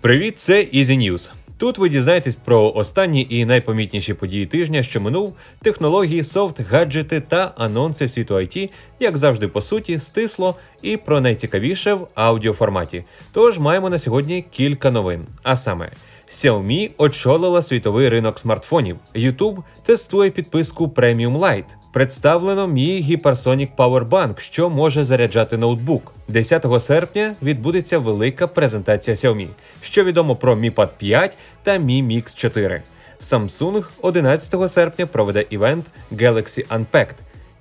Привіт, це Easy News. Тут ви дізнаєтесь про останні і найпомітніші події тижня, що минув, технології, софт, гаджети та анонси світу IT, як завжди, по суті, стисло і про найцікавіше в аудіоформаті. Тож маємо на сьогодні кілька новин. А саме. Xiaomi очолила світовий ринок смартфонів. YouTube тестує підписку Premium Lite. Представлено Mi Hypersonic Powerbank, що може заряджати ноутбук. 10 серпня відбудеться велика презентація Xiaomi, що відомо про Mi Pad 5 та Mi Mix 4. Samsung 11 серпня проведе івент Galaxy Unpacked.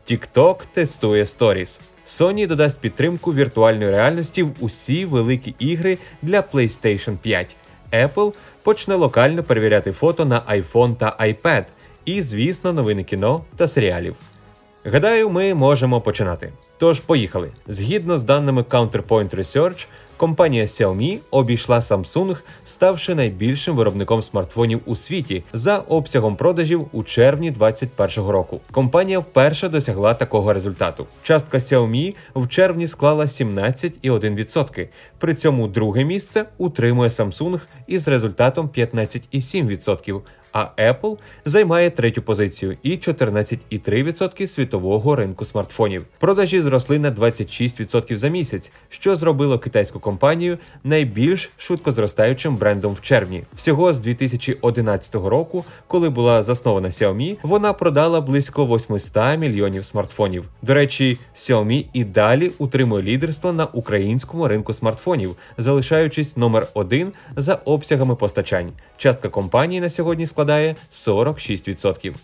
TikTok тестує Stories. Sony додасть підтримку віртуальної реальності в усі великі ігри для PlayStation 5. Apple почне локально перевіряти фото на iPhone та iPad. І, звісно, новини кіно та серіалів. Гадаю, ми можемо починати. Тож, поїхали. Згідно з даними Counterpoint Research, компанія Xiaomi обійшла Samsung, ставши найбільшим виробником смартфонів у світі за обсягом продажів у червні 2021 року. Компанія вперше досягла такого результату. Частка Xiaomi в червні склала 17,1%. При цьому друге місце утримує Samsung із результатом 15,7% а Apple займає третю позицію і 14,3% світового ринку смартфонів. Продажі зросли на 26% за місяць, що зробило китайську компанію найбільш швидкозростаючим брендом в червні. Всього з 2011 року, коли була заснована Xiaomi, вона продала близько 800 мільйонів смартфонів. До речі, Xiaomi і далі утримує лідерство на українському ринку смартфонів, залишаючись номер один за обсягами постачань. Частка компанії на сьогодні складає складає 46%.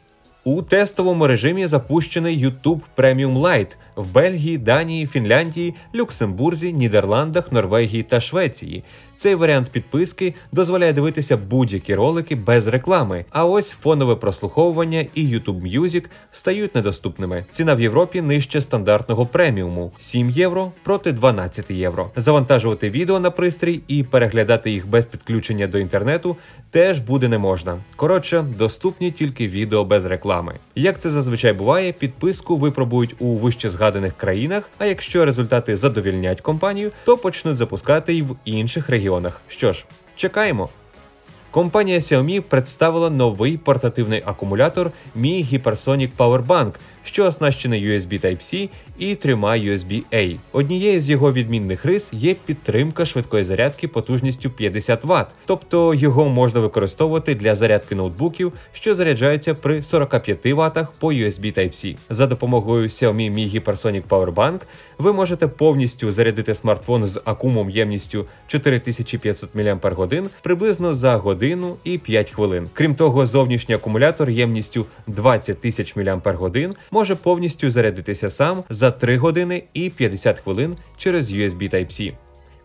У тестовому режимі запущений YouTube Premium Lite в Бельгії, Данії, Фінляндії, Люксембурзі, Нідерландах, Норвегії та Швеції. Цей варіант підписки дозволяє дивитися будь-які ролики без реклами. А ось фонове прослуховування і YouTube Music стають недоступними. Ціна в Європі нижче стандартного преміуму 7 євро проти 12 євро. Завантажувати відео на пристрій і переглядати їх без підключення до інтернету теж буде не можна. Коротше, доступні тільки відео без реклами. Як це зазвичай буває, підписку випробують у вище згаданих країнах. А якщо результати задовільнять компанію, то почнуть запускати й в інших регіонах. Що ж, чекаємо. Компанія Xiaomi представила новий портативний акумулятор Mi Hypersonic Powerbank, що оснащений USB Type-C і трьома USB-A. Однією з його відмінних рис є підтримка швидкої зарядки потужністю 50 Вт, тобто його можна використовувати для зарядки ноутбуків, що заряджаються при 45 Вт по USB Type-C. За допомогою Xiaomi Mi Hypersonic Powerbank ви можете повністю зарядити смартфон з акумом ємністю 4500 мАч приблизно за годину і 5 хвилин. Крім того, зовнішній акумулятор ємністю 20 тисяч мАч може повністю зарядитися сам за 3 години і 50 хвилин через USB Type-C.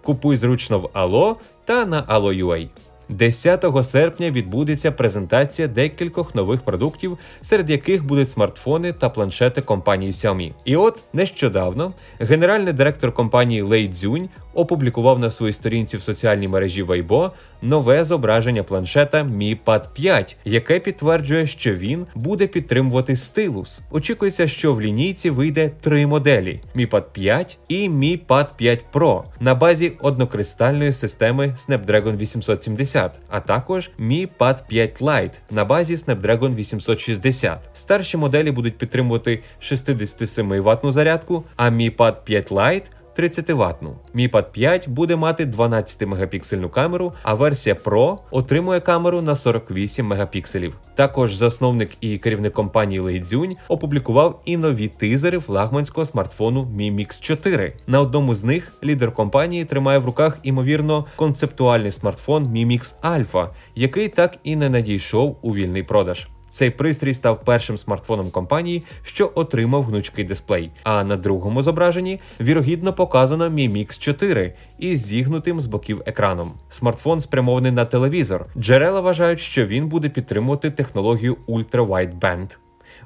Купуй зручно в Allo та на Allo.ua. 10 серпня відбудеться презентація декількох нових продуктів, серед яких будуть смартфони та планшети компанії Xiaomi. І от нещодавно генеральний директор компанії Лей Цзюнь опублікував на своїй сторінці в соціальній мережі Weibo нове зображення планшета Mi Pad 5, яке підтверджує, що він буде підтримувати стилус. Очікується, що в лінійці вийде три моделі: Mi Pad 5 і Mi Pad 5 Pro на базі однокристальної системи Snapdragon 870, а також Mi Pad 5 Lite на базі Snapdragon 860. Старші моделі будуть підтримувати 67 ватну зарядку, а Mi Pad 5 Lite 30 ватну. Mi Pad 5 буде мати 12 мегапіксельну камеру, а версія Pro отримує камеру на 48 мегапікселів. Також засновник і керівник компанії Лейдзюнь опублікував і нові тизери флагманського смартфону Mi Mix 4. На одному з них лідер компанії тримає в руках імовірно концептуальний смартфон Mi Mix Alpha, який так і не надійшов у вільний продаж. Цей пристрій став першим смартфоном компанії, що отримав гнучкий дисплей. А на другому зображенні вірогідно показано Mi Mix 4 із зігнутим з боків екраном. Смартфон спрямований на телевізор. Джерела вважають, що він буде підтримувати технологію Ultra Wideband.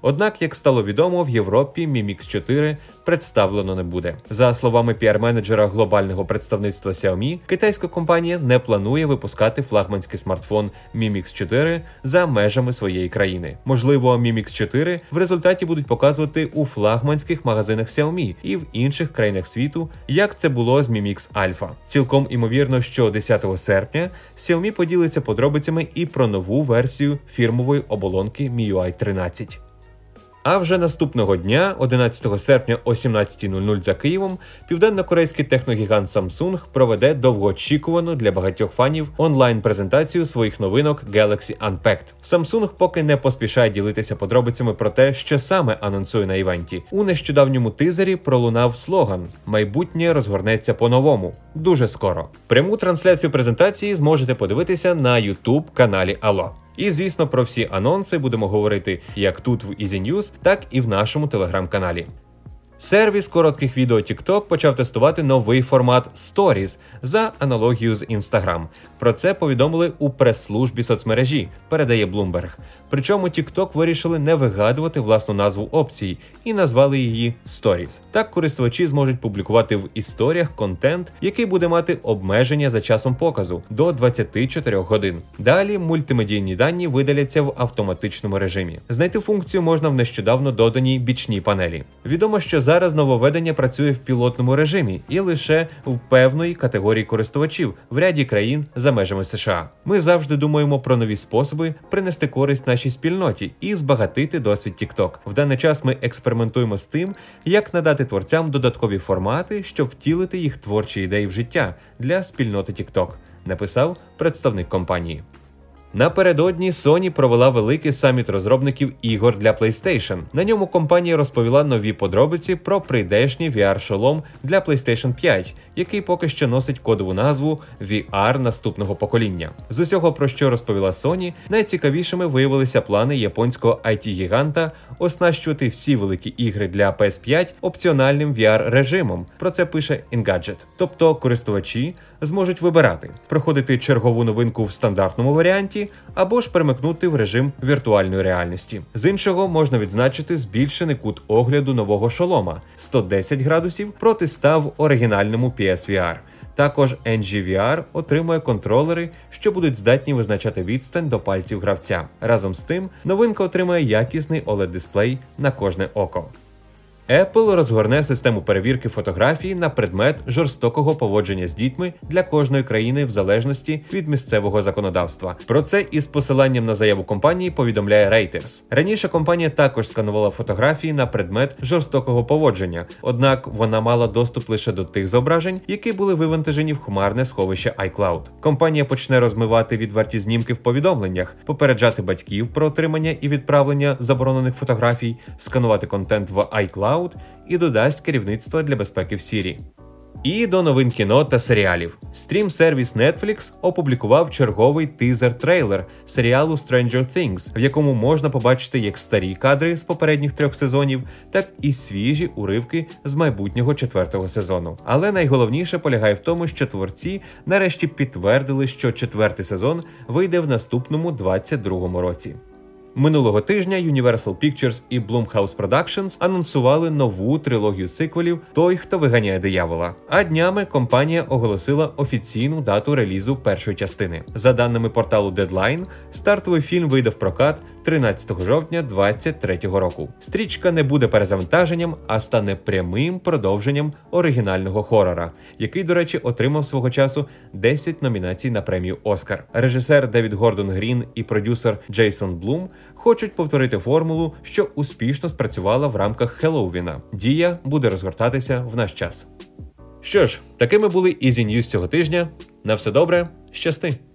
Однак, як стало відомо, в Європі Mi Mix 4 представлено не буде. За словами піар-менеджера глобального представництва Xiaomi, китайська компанія не планує випускати флагманський смартфон Mi Mix 4 за межами своєї країни. Можливо, Mi Mix 4 в результаті будуть показувати у флагманських магазинах Xiaomi і в інших країнах світу, як це було з Mi Mix Alpha. Цілком імовірно, що 10 серпня Xiaomi поділиться подробицями і про нову версію фірмової оболонки MIUI 13. А вже наступного дня, 11 серпня о 17.00 за Києвом, південно-корейський техногігант Samsung проведе довгоочікувану для багатьох фанів онлайн-презентацію своїх новинок Galaxy Unpacked. Samsung поки не поспішає ділитися подробицями про те, що саме анонсує на івенті. У нещодавньому тизері пролунав слоган Майбутнє розгорнеться по-новому. Дуже скоро. Пряму трансляцію презентації зможете подивитися на YouTube каналі Ало. І звісно, про всі анонси будемо говорити як тут в Easy News, так і в нашому телеграм-каналі. Сервіс коротких відео TikTok почав тестувати новий формат Stories за аналогію з Instagram. Про це повідомили у прес-службі соцмережі, передає Bloomberg. Причому TikTok вирішили не вигадувати власну назву опції і назвали її Stories. Так користувачі зможуть публікувати в історіях контент, який буде мати обмеження за часом показу до 24 годин. Далі мультимедійні дані видаляться в автоматичному режимі. Знайти функцію можна в нещодавно доданій бічній панелі. Відомо, що зараз нововведення працює в пілотному режимі і лише в певної категорії користувачів в ряді країн за межами США. Ми завжди думаємо про нові способи принести користь нашій спільноті і збагатити досвід TikTok. В даний час ми експериментуємо з тим, як надати творцям додаткові формати, щоб втілити їх творчі ідеї в життя для спільноти TikTok, написав представник компанії. Напередодні Sony провела великий саміт розробників ігор для PlayStation. На ньому компанія розповіла нові подробиці про прийдешній VR-шолом для PlayStation 5, який поки що носить кодову назву VR наступного покоління. З усього про що розповіла Sony, найцікавішими виявилися плани японського it гіганта оснащувати всі великі ігри для PS5 опціональним VR режимом. Про це пише Engadget. Тобто користувачі зможуть вибирати проходити чергову новинку в стандартному варіанті або ж перемикнути в режим віртуальної реальності. З іншого можна відзначити збільшений кут огляду нового шолома 110 градусів проти 100 в оригінальному PSVR. Також NGVR отримує контролери, що будуть здатні визначати відстань до пальців гравця. Разом з тим, новинка отримує якісний oled дисплей на кожне око. Apple розгорне систему перевірки фотографій на предмет жорстокого поводження з дітьми для кожної країни в залежності від місцевого законодавства. Про це із посиланням на заяву компанії повідомляє Reuters. Раніше компанія також сканувала фотографії на предмет жорстокого поводження, однак вона мала доступ лише до тих зображень, які були вивантажені в хмарне сховище iCloud. Компанія почне розмивати відверті знімки в повідомленнях, попереджати батьків про отримання і відправлення заборонених фотографій, сканувати контент в iCloud, Cloud і додасть керівництво для безпеки в Сірі. І до новин кіно та серіалів. Стрім-сервіс Netflix опублікував черговий тизер-трейлер серіалу Stranger Things, в якому можна побачити як старі кадри з попередніх трьох сезонів, так і свіжі уривки з майбутнього четвертого сезону. Але найголовніше полягає в тому, що творці нарешті підтвердили, що четвертий сезон вийде в наступному 22-му році. Минулого тижня Universal Pictures і Blumhouse Productions анонсували нову трилогію сиквелів Той, хто виганяє диявола. А днями компанія оголосила офіційну дату релізу першої частини. За даними порталу Deadline, стартовий фільм вийде в прокат 13 жовтня 2023 року. Стрічка не буде перезавантаженням, а стане прямим продовженням оригінального хорора, який, до речі, отримав свого часу 10 номінацій на премію Оскар. Режисер Девід Гордон Грін і продюсер Джейсон Блум хочуть повторити формулу, що успішно спрацювала в рамках Хеллоуіна. Дія буде розгортатися в наш час. Що ж, такими були Easy News цього тижня. На все добре, щасти!